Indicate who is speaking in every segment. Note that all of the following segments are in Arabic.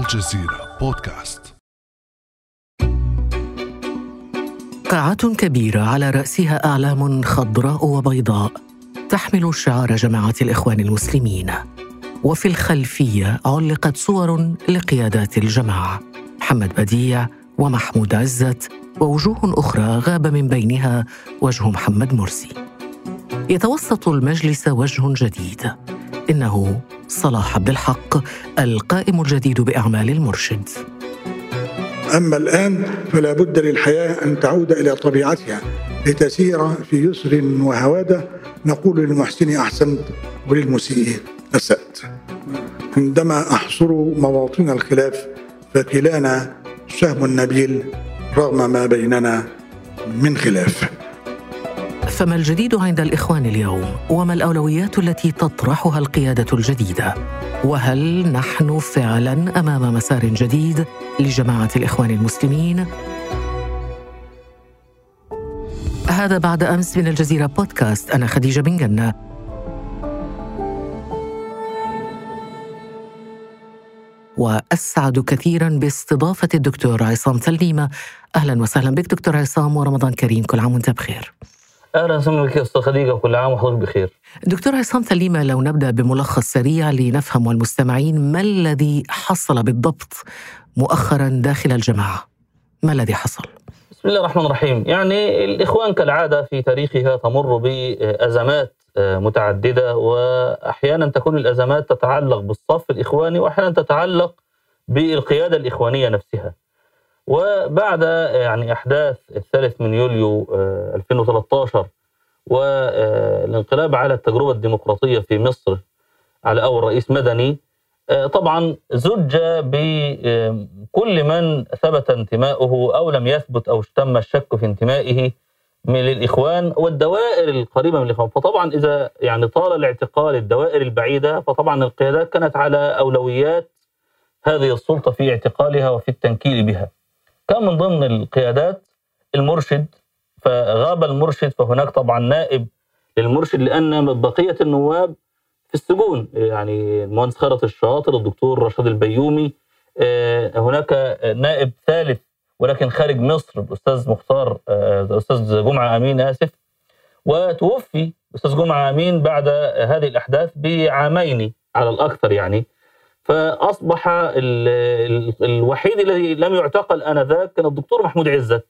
Speaker 1: الجزيرة بودكاست.
Speaker 2: قاعة كبيرة على رأسها أعلام خضراء وبيضاء تحمل شعار جماعة الإخوان المسلمين. وفي الخلفية علقت صور لقيادات الجماعة. محمد بديع ومحمود عزت ووجوه أخرى غاب من بينها وجه محمد مرسي. يتوسط المجلس وجه جديد. إنه صلاح عبد الحق القائم الجديد بأعمال المرشد.
Speaker 3: أما الآن فلا بد للحياة أن تعود إلى طبيعتها لتسير في يسر وهوادة نقول للمحسن أحسنت وللمسيء أسأت عندما أحصر مواطن الخلاف فكلانا شهم نبيل رغم ما بيننا من خلاف.
Speaker 2: فما الجديد عند الإخوان اليوم؟ وما الأولويات التي تطرحها القيادة الجديدة؟ وهل نحن فعلا أمام مسار جديد لجماعة الإخوان المسلمين؟ هذا بعد أمس من الجزيرة بودكاست أنا خديجة بن جنة وأسعد كثيرا باستضافة الدكتور عصام سليمة أهلا وسهلا بك دكتور عصام ورمضان كريم كل عام وأنت بخير
Speaker 4: أهلا وسهلا بك أستاذ خديجة وكل عام وحضرتك بخير.
Speaker 2: دكتور عصام سليمة لو نبدأ بملخص سريع لنفهم والمستمعين ما الذي حصل بالضبط مؤخرا داخل الجماعة؟ ما الذي حصل؟
Speaker 4: بسم الله الرحمن الرحيم، يعني الإخوان كالعادة في تاريخها تمر بأزمات متعددة واحيانا تكون الأزمات تتعلق بالصف الإخواني واحيانا تتعلق بالقيادة الإخوانية نفسها. وبعد يعني أحداث الثالث من يوليو 2013 والانقلاب على التجربة الديمقراطية في مصر على أول رئيس مدني طبعا زج بكل من ثبت انتماؤه أو لم يثبت أو تم الشك في انتمائه للإخوان والدوائر القريبة من الإخوان. فطبعا إذا يعني طال الاعتقال الدوائر البعيدة فطبعا القيادات كانت على أولويات هذه السلطة في اعتقالها وفي التنكيل بها. كان من ضمن القيادات المرشد فغاب المرشد فهناك طبعا نائب للمرشد لأن بقية النواب في السجون يعني المهندس خيرت الشاطر الدكتور رشاد البيومي هناك نائب ثالث ولكن خارج مصر الأستاذ مختار الأستاذ جمعة أمين آسف وتوفي الأستاذ جمعة أمين بعد هذه الأحداث بعامين على الأكثر يعني. فأصبح ال ال الوحيد الذي لم يعتقل آنذاك كان الدكتور محمود عزت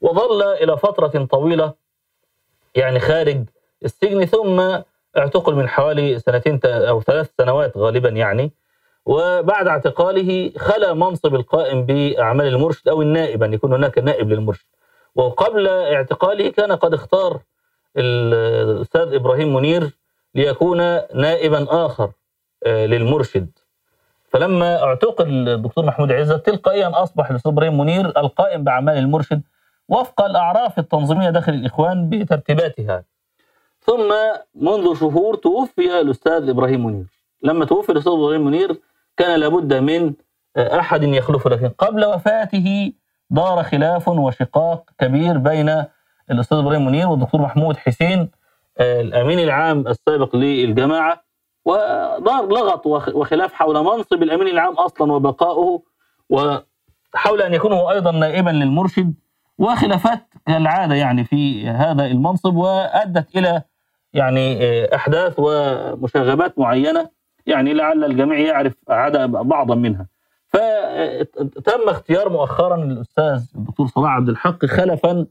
Speaker 4: وظل إلى فترة طويلة يعني خارج السجن ثم اعتقل من حوالي سنتين أو ثلاث سنوات غالبا يعني وبعد اعتقاله خلى منصب القائم بأعمال المرشد أو النائب أن يكون هناك نائب للمرشد. وقبل اعتقاله كان قد اختار الأستاذ إبراهيم منير ليكون نائبا آخر للمرشد. فلما اعتقل الدكتور محمود عزت تلقائيا أصبح الاستاذ إبراهيم منير القائم بأعمال المرشد وفق الأعراف التنظيمية داخل الإخوان بترتيباتها. ثم منذ شهور توفي الأستاذ إبراهيم منير. لما توفي الأستاذ إبراهيم منير كان لابد من أحد يخلفه لكن قبل وفاته دار خلاف وشقاق كبير بين الأستاذ إبراهيم منير والدكتور محمود حسين الأمين العام السابق للجماعة ودار لغط وخلاف حول منصب الأمين العام أصلا وبقائه وحول أن يكون هو أيضا نائبا للمرشد وخلافات كالعادة يعني في هذا المنصب وأدت إلى يعني أحداث ومشاغبات معينة يعني لعل الجميع يعرف عدا بعضا منها. فتم اختيار مؤخرا الأستاذ الدكتور صلاح عبد الحق خلفا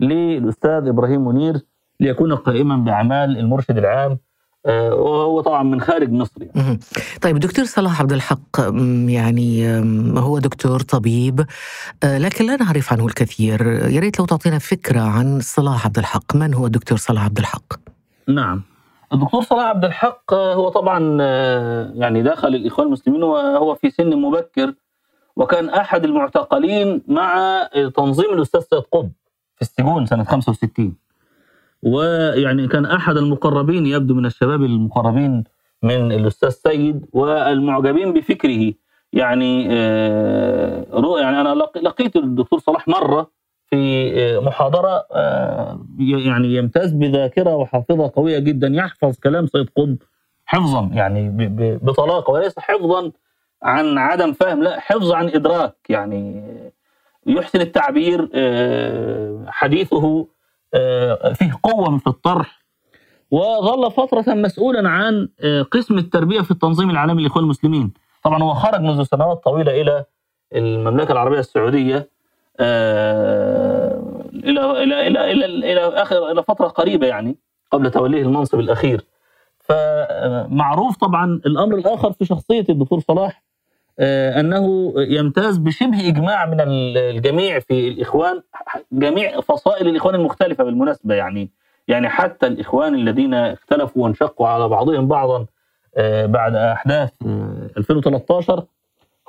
Speaker 4: للأستاذ إبراهيم منير ليكون قائما بأعمال المرشد العام وهو طبعا من خارج مصر
Speaker 2: يعني. طيب دكتور صلاح عبد الحق يعني هو دكتور طبيب لكن لا نعرف عنه الكثير. يا ريت لو تعطينا فكرة عن صلاح عبد الحق. من هو الدكتور صلاح عبد الحق؟
Speaker 4: نعم. الدكتور صلاح عبد الحق هو طبعا يعني دخل الإخوان المسلمين وهو في سن مبكر وكان أحد المعتقلين مع تنظيم الأستاذ سيد قطب في السجون سنة 65 ويعني كان أحد المقربين يبدو من الشباب المقربين من الأستاذ سيد والمعجبين بفكره. يعني آه يعني أنا لقيت الدكتور صلاح مرة في محاضرة آه يعني يمتاز بذاكرة وحافظة قوية جدا يحفظ كلام سيد قطب حفظا يعني بطلاقة وليس حفظا عن عدم فهم لا حفظ عن إدراك يعني يحسن التعبير آه، حديثه آه، فيه قوة في الطرح. وظل فترة مسؤولا عن آه، قسم التربية في التنظيم العالمي للاخوان المسلمين. طبعا هو خرج منذ سنوات طويلة إلى المملكة العربية السعودية آه، إلى إلى إلى إلى إلى آخر إلى فترة قريبة يعني قبل توليه المنصب الأخير. فمعروف طبعا الأمر الآخر في شخصية الدكتور صلاح آه، أنه يمتاز بشبه إجماع من الجميع في الإخوان جميع فصائل الإخوان المختلفة بالمناسبة يعني. يعني حتى الإخوان الذين اختلفوا وانشقوا على بعضهم بعضا آه، بعد أحداث آه، 2013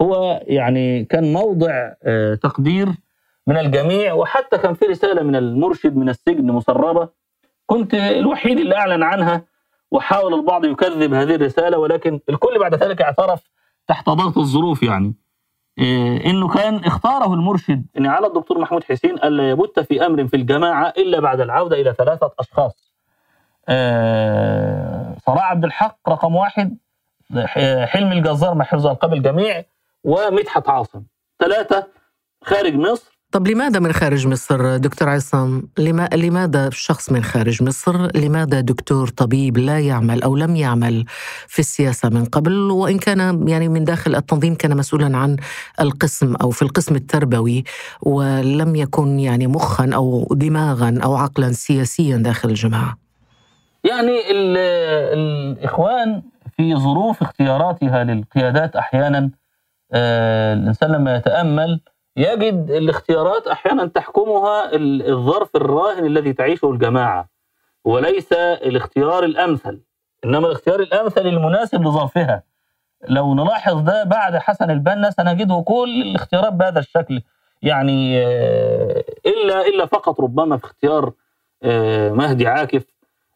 Speaker 4: هو يعني كان موضع آه، تقدير من الجميع وحتى كان في رسالة من المرشد من السجن مسربة. كنت الوحيد اللي أعلن عنها وحاول البعض يكذب هذه الرسالة ولكن الكل بعد ذلك اعترف تحت ضغط الظروف يعني إيه، إنه كان اختاره المرشد ان على الدكتور محمود حسين الا يبت في أمر في الجماعة إلا بعد العودة إلى ثلاثة أشخاص. آه، صلاح عبد الحق رقم واحد ح- حلمي الجزار حفظ ألقاب الجميع ومدحت عاصم. ثلاثة خارج مصر
Speaker 2: طب لماذا من خارج مصر دكتور عصام؟ لما لماذا شخص من خارج مصر؟ لماذا دكتور طبيب لا يعمل أو لم يعمل في السياسة من قبل وإن كان يعني من داخل التنظيم كان مسؤولا عن القسم أو في القسم التربوي ولم يكن يعني مخا أو دماغا أو عقلا سياسيا داخل الجماعة.
Speaker 4: يعني ال- الإخوان في ظروف اختياراتها للقيادات أحيانا آه، الإنسان لما يتأمل يجد الاختيارات أحيانا تحكمها ال- الظرف الراهن الذي تعيشه الجماعة وليس الاختيار الأمثل. إنما الاختيار الأمثل المناسب لظرفها. لو نلاحظ ده بعد حسن البنا سنجده كل الاختيارات بهذا الشكل. يعني آه، إلا إلا فقط ربما في اختيار آه، مهدي عاكف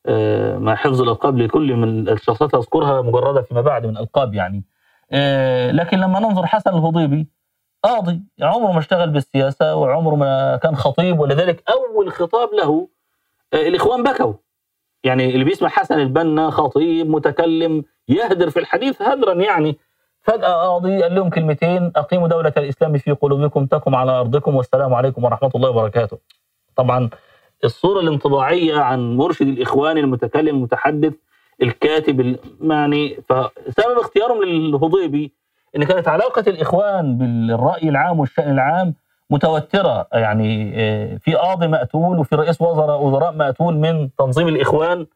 Speaker 4: آه، مع حفظ الألقاب لكل من الشخصيات أذكرها مجردة فيما بعد من ألقاب يعني. لكن لما ننظر حسن الهضيبي قاضي عمره ما اشتغل بالسياسة وعمره ما كان خطيب ولذلك أول خطاب له آه، الإخوان بكوا. يعني اللي بيسمع حسن البنا خطيب متكلم يهدر في الحديث هدرا يعني. فجأة قاضي قال لهم كلمتين أقيموا دولة الإسلام في قلوبكم تكم على أرضكم والسلام عليكم ورحمة الله وبركاته. طبعا الصورة الانطباعية عن مرشد الإخوان المتكلم المتحدث الكاتب ال- يعني فسبب اختيارهم للهضيبي إن كانت علاقة الإخوان بالرأي العام والشأن العام متوترة. يعني آه، في قاضي مقتول وفي رئيس وزراء وزراء مقتول من تنظيم الإخوان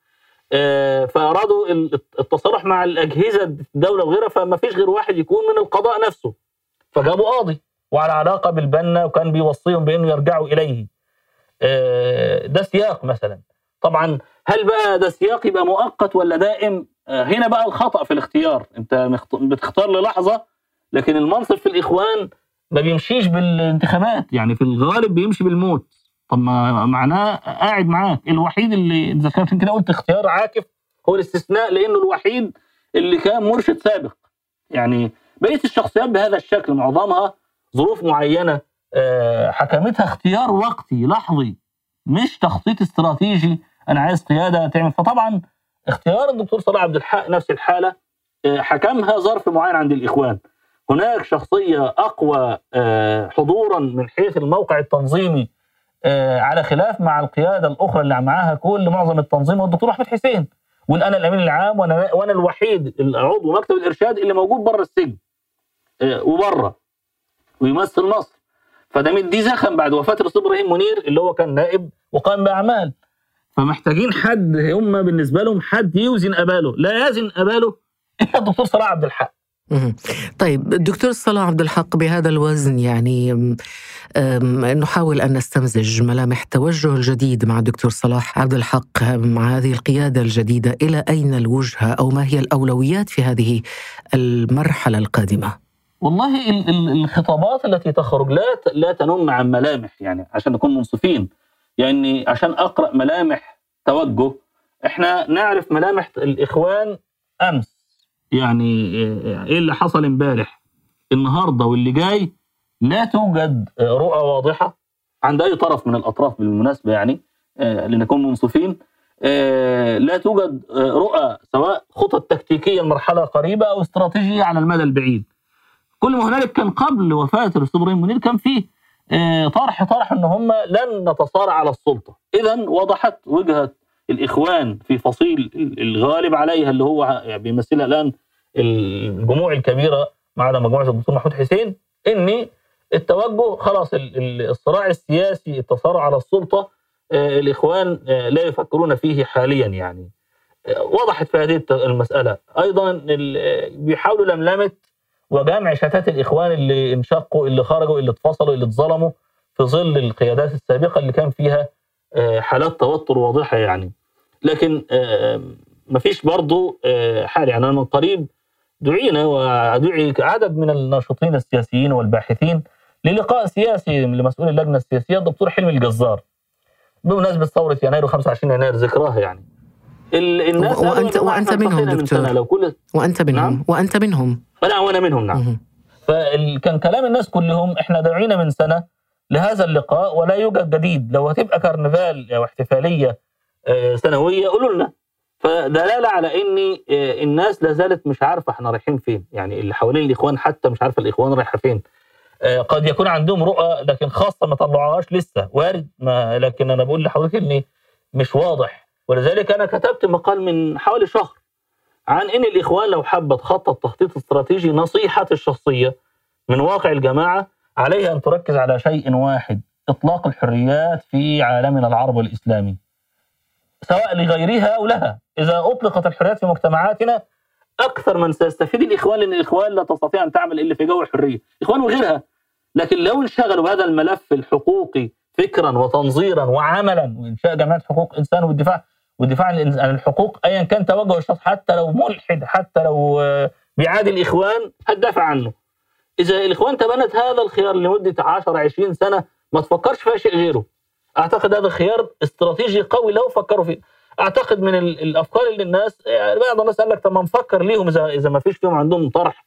Speaker 4: آه، فأرادوا ال- التصالح مع الأجهزة الدولة وغيرها فما فيش غير واحد يكون من القضاء نفسه. فجابوا قاضي. وعلى علاقة بالبنا وكان بيوصيهم بأنه يرجعوا إليه. آه، ده سياق مثلا. طبعا هل بقى ده سياق يبقى مؤقت ولا دائم؟ هنا بقى الخطأ في الاختيار. انت بتختار للحظة لكن المنصب في الإخوان ما بيمشيش بالانتخابات. يعني في الغالب بيمشي بالموت. طب ما معناه قاعد معاك. الوحيد اللي عشان كده قلت اختيار عاكف هو الاستثناء لأنه الوحيد اللي كان مرشد سابق. يعني بقية الشخصيات بهذا الشكل معظمها ظروف معينة. آه، حكمتها اختيار وقتي لحظي مش تخطيط استراتيجي. أنا عايز قيادة تعمل. فطبعا اختيار الدكتور صلاح عبد الحق نفس الحالة آه، حكمها ظرف معين عند الإخوان. هناك شخصية أقوى آه، حضورا من حيث الموقع التنظيمي آه، على خلاف مع القيادة الأخرى اللي معاها كل معظم التنظيم هو الدكتور أحمد حسين. وأنا الأمين العام وأنا وأنا الوحيد العضو مكتب الإرشاد اللي موجود بره السجن وبره ويمثل مصر. فده مدي زخم بعد وفاة الأستاذ إبراهيم منير اللي هو كان نائب وقام بأعمال. فمحتاجين حد هم بالنسبة لهم حد يوزن أباله. لا يزن أباله إلا الدكتور صلاح عبد الحق.
Speaker 2: طيب الدكتور صلاح عبد الحق بهذا الوزن يعني نحاول أن نستمزج ملامح التوجه الجديد مع الدكتور صلاح عبد الحق مع هذه القيادة الجديدة. إلى أين الوجهة؟ أو ما هي الأولويات في هذه المرحلة القادمة؟
Speaker 4: والله ال- ال- الخطابات التي تخرج لا لا تنم عن ملامح يعني عشان نكون منصفين. يعني عشان أقرأ ملامح توجه إحنا نعرف ملامح الإخوان أمس. يعني إيه اللي حصل إمبارح؟ النهارده واللي جاي لا توجد رؤى واضحة عند أي طرف من الأطراف بالمناسبة يعني آه، لنكون منصفين. آه، لا توجد آه، رؤى سواء خطط تكتيكية لمرحلة قريبة أو استراتيجية على المدى البعيد. كل ما هنالك كان قبل وفاة الأستاذ إبراهيم منير كان فيه آه، طرح طرح إن هم لن نتصارع على السلطة. اذا وضحت وجهة الإخوان في فصيل الغالب عليها اللي هو يعني بيمثلها الآن الجموع الكبيرة ما عدا مجموعة الدكتور محمود حسين إن التوجه خلاص ال- ال- الصراع السياسي التصارع على السلطة آه، الإخوان آه، لا يفكرون فيه حاليا يعني. آه، وضحت في هذه المسألة. أيضا آه، بيحاولوا لملمه وجمع شتات الإخوان اللي انشقوا اللي خرجوا اللي اتفصلوا اللي اتظلموا في ظل القيادات السابقة اللي كان فيها آه، حالات توتر واضحة يعني. لكن آه، مفيش برضه آه، حال يعني. أنا من قريب دعينا ودعي عدد من الناشطين السياسيين والباحثين للقاء سياسي لمسؤول اللجنة السياسية الدكتور حلمي الجزار. بمناسبة ثورة يناير و25 يناير ذكراها يعني. ال- الناس
Speaker 2: وأنت- وأنت منهم
Speaker 4: من
Speaker 2: دكتور.
Speaker 4: سنة لو كل
Speaker 2: وأنت منهم.
Speaker 4: نعم.
Speaker 2: وأنت منهم.
Speaker 4: أنا وأنا منهم نعم. فكان كلام الناس كلهم إحنا دعينا من سنة لهذا اللقاء ولا يوجد جديد. لو هتبقى كرنفال أو احتفالية آه، سنوية قولوا لنا. فدلالة على ان آه، الناس لا زالت مش عارفة إحنا رايحين فين. يعني اللي حوالين الإخوان حتى مش عارفة الإخوان رايحة فين. آه، قد يكون عندهم رؤى لكن خاصة ما طلعوهاش لسه. وارد ما لكن أنا بقول لحضرتك ان مش واضح. ولذلك أنا كتبت مقال من حوالي شهر. عن إن الإخوان لو حابه تخطط تخطيط استراتيجي نصيحتي الشخصية من واقع الجماعة عليها أن تركز على شيء واحد إطلاق الحريات في عالمنا العربي والإسلامي. سواء لغيرها أو لها. إذا أطلقت الحريات في مجتمعاتنا أكثر من سيستفيد الإخوان لأن الإخوان لا تستطيع أن تعمل إلا في جو الحرية. الاخوان وغيرها. لكن لو انشغلوا بهذا الملف الحقوقي فكرا وتنظيرا وعملا وإنشاء جمعيات حقوق إنسان والدفاع والدفاع عن الحقوق ايا كان توجه الشخص حتى لو ملحد حتى لو آه، بيعادي الإخوان هتدافع عنه. إذا الإخوان تبنت هذا الخيار لمدة 10 20 سنة ما تفكرش فيها شيء غيره. أعتقد هذا خيار استراتيجي قوي لو فكروا فيه. أعتقد من ال- الأفكار اللي الناس يعني بعض الناس قال لك طب ما نفكر ليهم اذا إذا ما فيش فيهم عندهم طرح.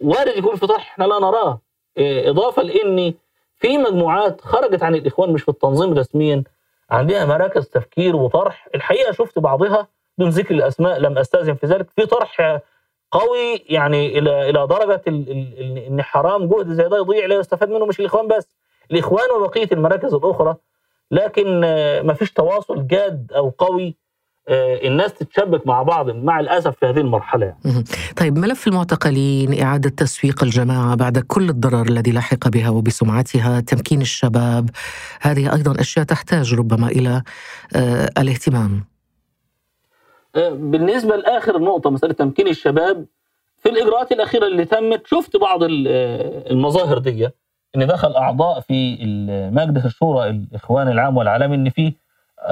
Speaker 4: وارد يكون في طرح إحنا لا نراه. إيه، إضافة لأن في مجموعات خرجت عن الإخوان مش في التنظيم رسميا عندها مراكز تفكير وطرح. الحقيقة شفت بعضها دون ذكر الأسماء لم أستأذن في ذلك. في طرح قوي يعني إلى إلى درجة إن حرام جهد زي ده يضيع لا يستفاد منه مش الإخوان بس. الإخوان وبقية المراكز الأخرى لكن ما فيش تواصل جاد أو قوي الناس تتشبك مع بعض مع الأسف في هذه المرحلة يعني.
Speaker 2: طيب ملف المعتقلين إعادة تسويق الجماعة بعد كل الضرر الذي لحق بها وبسمعتها تمكين الشباب هذه أيضا أشياء تحتاج ربما إلى آه، الاهتمام
Speaker 4: بالنسبة لآخر نقطة مسألة تمكين الشباب في الإجراءات الأخيرة اللي تمت شفت بعض ال- المظاهر دي إن دخل أعضاء في مجلس الشورى الإخوان العام والعالمي إن في آه،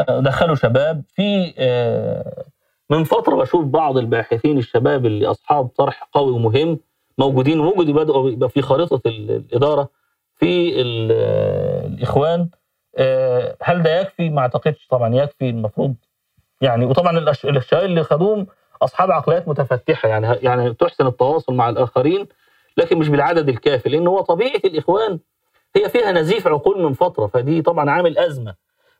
Speaker 4: دخلوا شباب في آه، من فترة بشوف بعض الباحثين الشباب اللي أصحاب طرح قوي ومهم موجودين وجدوا بدأوا يبقى في خريطة ال- الإدارة في ال- الإخوان. آه، هل ده يكفي؟ ما أعتقدش طبعا يكفي. المفروض يعني وطبعا الأشياء اللي خدوهم أصحاب عقليات متفتحة يعني يعني تحسن التواصل مع الآخرين لكن مش بالعدد الكافي لأن هو طبيعة الإخوان هي فيها نزيف عقول من فترة فدي طبعا عامل أزمة.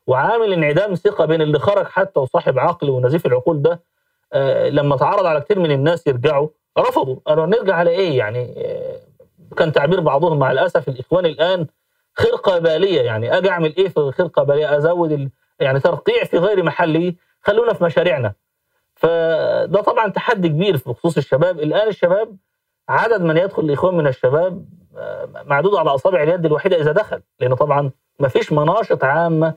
Speaker 4: وعامل انعدام ثقة بين اللي خرج حتى وصاحب عقل ونزيف العقول ده آه لما تعرض على كتير من الناس يرجعوا رفضوا. قالوا نرجع على إيه يعني؟ آه كان تعبير بعضهم مع الأسف الإخوان الآن خرقة بالية. يعني أجي أعمل إيه في خرقة بالية؟ أزود ال... يعني ترقيع في غير محله خلونا في مشاريعنا. فده طبعا تحدي كبير في خصوص الشباب. الآن الشباب عدد من يدخل الإخوان من الشباب آه، معدود على أصابع اليد الواحده إذا دخل لأن طبعا ما فيش مناشط عامة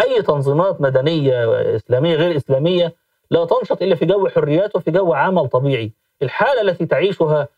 Speaker 4: أي تنظيمات مدنية إسلامية غير إسلامية لا تنشط إلا في جو حريات وفي جو عمل طبيعي. الحالة التي تعيشها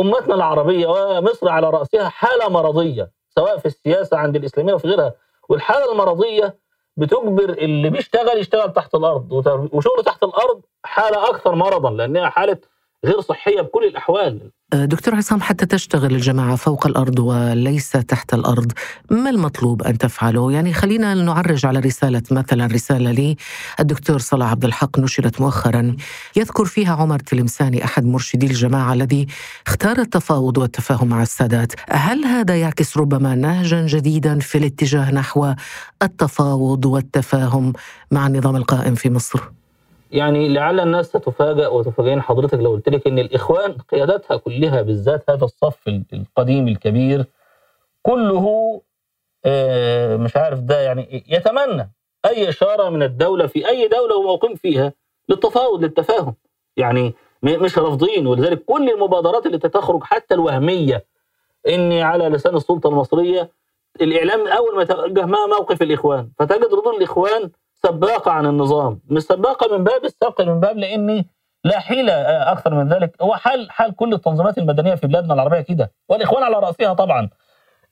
Speaker 4: أمتنا العربية ومصر على رأسها حالة مرضية سواء في السياسة عند الإسلامية وفي غيرها. والحالة المرضية بتجبر اللي بيشتغل يشتغل تحت الأرض وت- وشغله تحت الأرض حالة أكثر مرضا لأنها حالة غير صحية بكل الأحوال.
Speaker 2: آه، دكتور عصام حتى تشتغل الجماعة فوق الأرض وليس تحت الأرض ما المطلوب أن تفعله؟ يعني خلينا نعرج على رسالة مثلا رسالة للدكتور صلاح عبد الحق نشرت مؤخرا يذكر فيها عمر تلمساني أحد مرشدي الجماعة الذي اختار التفاوض والتفاهم مع السادات هل هذا يعكس ربما نهجا جديدا في الاتجاه نحو التفاوض والتفاهم مع النظام القائم في مصر؟
Speaker 4: يعني لعل الناس ستفاجأ وتفاجئين حضرتك لو قلت لك إن الإخوان قيادتها كلها بالذات هذا الصف القديم الكبير كله آه، مش عارف ده يعني يتمنى أي إشارة من الدولة في أي دولة وموقف فيها للتفاوض للتفاهم. يعني مش رافضين ولذلك كل المبادرات اللي تخرج حتى الوهمية اني على لسان السلطة المصرية الإعلام أول ما يتوجه ما موقف الإخوان فتجد ردود الإخوان سباقة عن النظام مش سباقة من باب السبق من باب لإني لا حيلة آه، أكثر من ذلك. هو حال حال كل التنظيمات المدنية في بلادنا العربية كده والإخوان على رأسها طبعا.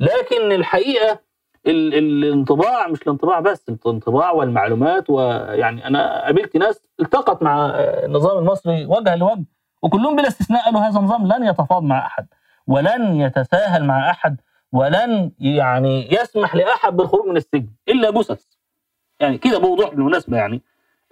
Speaker 4: لكن الحقيقة ال- ال- الانطباع مش الانطباع بس الانطباع والمعلومات ويعني أنا قابلت ناس التقت مع آه، النظام المصري وجها لوجه وكلهم بلا استثناء قالوا هذا النظام لن يتفاوض مع أحد ولن يتساهل مع أحد ولن يعني يسمح لأحد بالخروج من السجن إلا جثث. يعني كده بوضوح بالمناسبة يعني.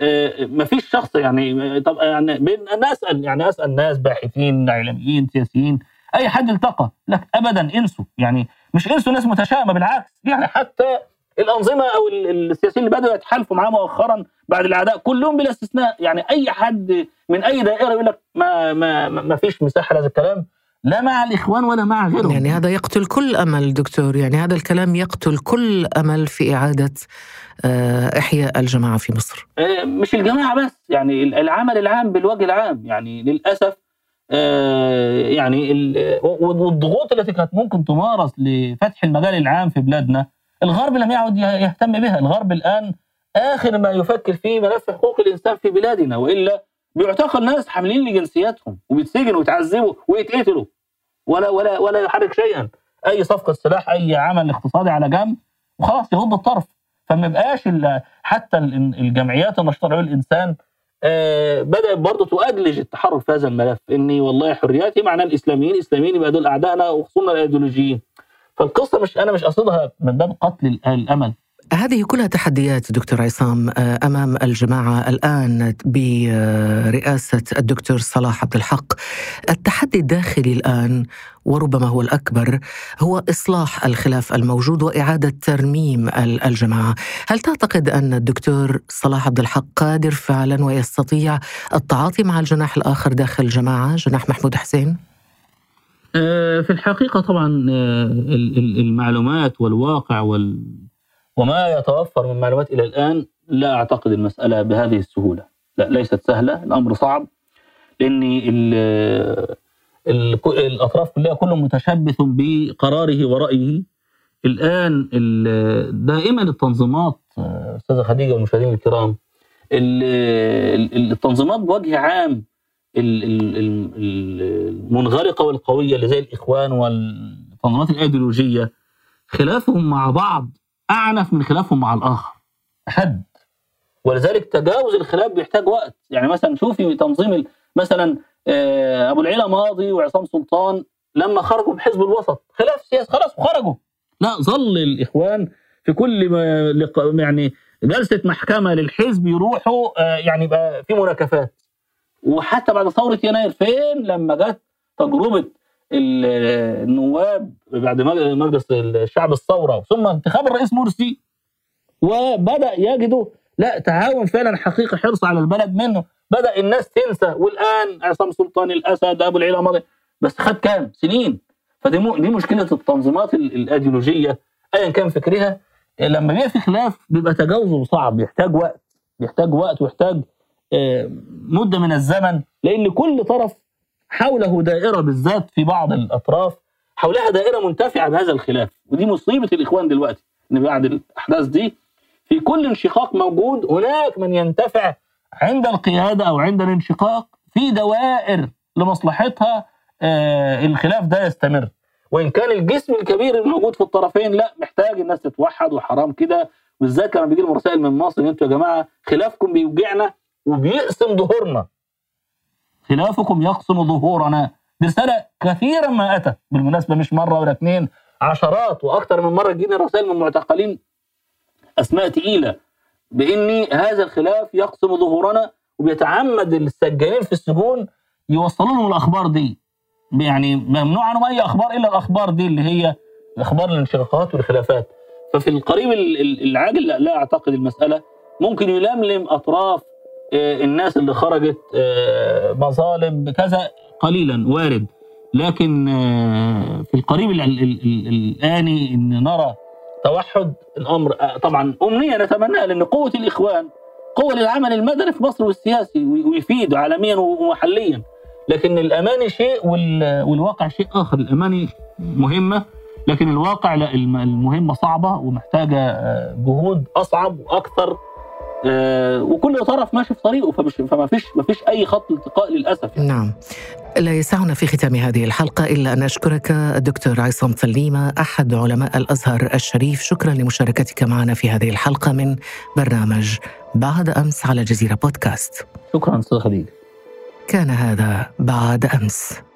Speaker 4: آه، مفيش شخص يعني طب يعني بين أنا اسال يعني أسأل ناس باحثين اعلاميين سياسيين أي حد التقى لك ابدا إنسوا. يعني مش إنسوا ناس متشائمة بالعكس. يعني حتى الأنظمة أو ال- السياسيين اللي بدأوا يتحالفوا معاه مؤخرا بعد الأعداء كلهم بلا استثناء يعني أي حد من أي دائرة يقول لك ما ما ما فيش مساحة لهذا الكلام. لا مع الإخوان ولا مع غيرهم.
Speaker 2: يعني هذا يقتل كل أمل دكتور. يعني هذا الكلام يقتل كل أمل في إعادة آه، إحياء الجماعة في مصر.
Speaker 4: آه، مش الجماعة بس يعني ال- العمل العام بالوجه العام. يعني للأسف آه، يعني والضغوط التي كانت ممكن تمارس لفتح المجال العام في بلادنا الغرب لم يعد يه- يهتم بها. الغرب الآن آخر ما يفكر فيه ملف حقوق الإنسان في بلادنا وإلا بيعتقل ناس حاملين لجنسياتهم وبيتسجنوا ويتعذبوا ويتقتلوا. ولا ولا ولا يحرك شيئا. أي صفقة سلاح أي عمل اقتصادي على جنب وخلاص يغض الطرف. فما يبقاش ال- حتى ال- الجمعيات النشطه لحقوق الإنسان آه، بدأت برضه تؤجلج التحرك في هذا الملف. إني والله حرياتي معناه الاسلاميين الاسلاميين يبقى دول أعدائنا وخصومنا الأيديولوجيين. فالقصة مش أنا مش قصدها من باب قتل ال- الأمل.
Speaker 2: هذه كلها تحديات دكتور عصام آه، أمام الجماعة الآن برئاسة الدكتور صلاح عبد الحق. التحدي الداخلي الآن وربما هو الأكبر هو إصلاح الخلاف الموجود وإعادة ترميم ال- الجماعة. هل تعتقد أن الدكتور صلاح عبد الحق قادر فعلا ويستطيع التعاطي مع الجناح الآخر داخل الجماعة، جناح محمود حسين؟
Speaker 4: آه، في الحقيقة طبعا آه، ال- ال- المعلومات والواقع وال... وما يتوفر من معلومات إلى الآن لا أعتقد المسألة بهذه السهولة. لا ليست سهلة الأمر صعب لأن ال... ال... الأطراف كلها كل متشبث بقراره ورأيه. الآن ال... دائما التنظيمات أستاذة خديجة والمشاهدين الكرام ال... ال- التنظيمات بوجه عام ال- ال- ال- ال- المنغلقه والقوية اللي زي الإخوان والتنظيمات الأيديولوجية خلافهم مع بعض أعنف من خلافهم مع الآخر. اشد ولذلك تجاوز الخلاف بيحتاج وقت. يعني مثلا شوفي تنظيم مثلا آه، أبو العلا ماضي وعصام سلطان لما خرجوا بحزب الوسط. خلاف سياسي خلاص وخرجوا. لا ظل الإخوان في كل ما يعني جلسة محكمة للحزب يروحوا آه، يعني يبقى في مناكفات وحتى بعد ثورة يناير فين لما جت تجربة النواب بعد مج- مجلس الشعب الثورة ثم انتخاب الرئيس مرسي وبدأ يجدوا لا تعاون فعلا حقيقي حرص على البلد منه. بدأ الناس تنسى والآن عصام سلطان الأسد أبو العلا ماضي بس خد كام؟ سنين. فدي دي مشكلة التنظيمات ال- الأيديولوجية ايا كان فكرها. لما بيبقى في خلاف بيبقى تجاوزه صعب بيحتاج وقت بيحتاج وقت ويحتاج آه، مدة من الزمن لأن كل طرف حوله دائرة بالذات في بعض الأطراف حولها دائرة منتفعة بهذا الخلاف ودي مصيبة الإخوان دلوقتي إن بعد الأحداث دي في كل انشقاق موجود هناك من ينتفع عند القيادة أو عند الانشقاق في دوائر لمصلحتها آه، الخلاف ده يستمر. وإن كان الجسم الكبير الموجود في الطرفين لا محتاج الناس تتوحد وحرام كده بالذات لما بيجي لهم رسائل من مصر إن أنتوا يا جماعة خلافكم بيوجعنا وبيقسم ظهورنا. خلافكم يقسم ظهورنا. دي كثيرا ما اتت بالمناسبة مش مرة ولا اثنين عشرات وأكثر من مرة تجيني رسائل من معتقلين أسماء تقيلة بان هذا الخلاف يقسم ظهورنا وبيتعمد السجانين في السجون يوصلوا لهم الأخبار دي. يعني ممنوع عنهم أي أخبار إلا الأخبار دي اللي هي أخبار الانشقاقات والخلافات. ففي القريب ال- ال- العاجل لا, أعتقد المسألة. ممكن يلملم أطراف آه، الناس اللي خرجت آه، مظالم كذا قليلا وارد. لكن آه، في القريب ال- ال- ال- الآني إن نرى توحد الأمر آه، طبعا أمنية نتمناها لأن قوة الإخوان قوة للعمل المدني في مصر والسياسي وي- ويفيد عالميا ومحليا. لكن الأماني شيء وال- والواقع شيء آخر. الأماني مهمة لكن الواقع لا الم- المهمة صعبة ومحتاجة آه، جهود أصعب وأكثر آه، وكل طرف ماشي في طريقه فمش فما فيش ما فيش أي خط التقاء للأسف يعني.
Speaker 2: نعم. لا يسعنا في ختام هذه الحلقة إلا أن أشكرك الدكتور عصام سليمة أحد علماء الأزهر الشريف. شكرا لمشاركتك معنا في هذه الحلقة من برنامج بعد أمس على جزيرة بودكاست.
Speaker 4: شكرا أستاذ خديجة.
Speaker 2: كان هذا بعد أمس.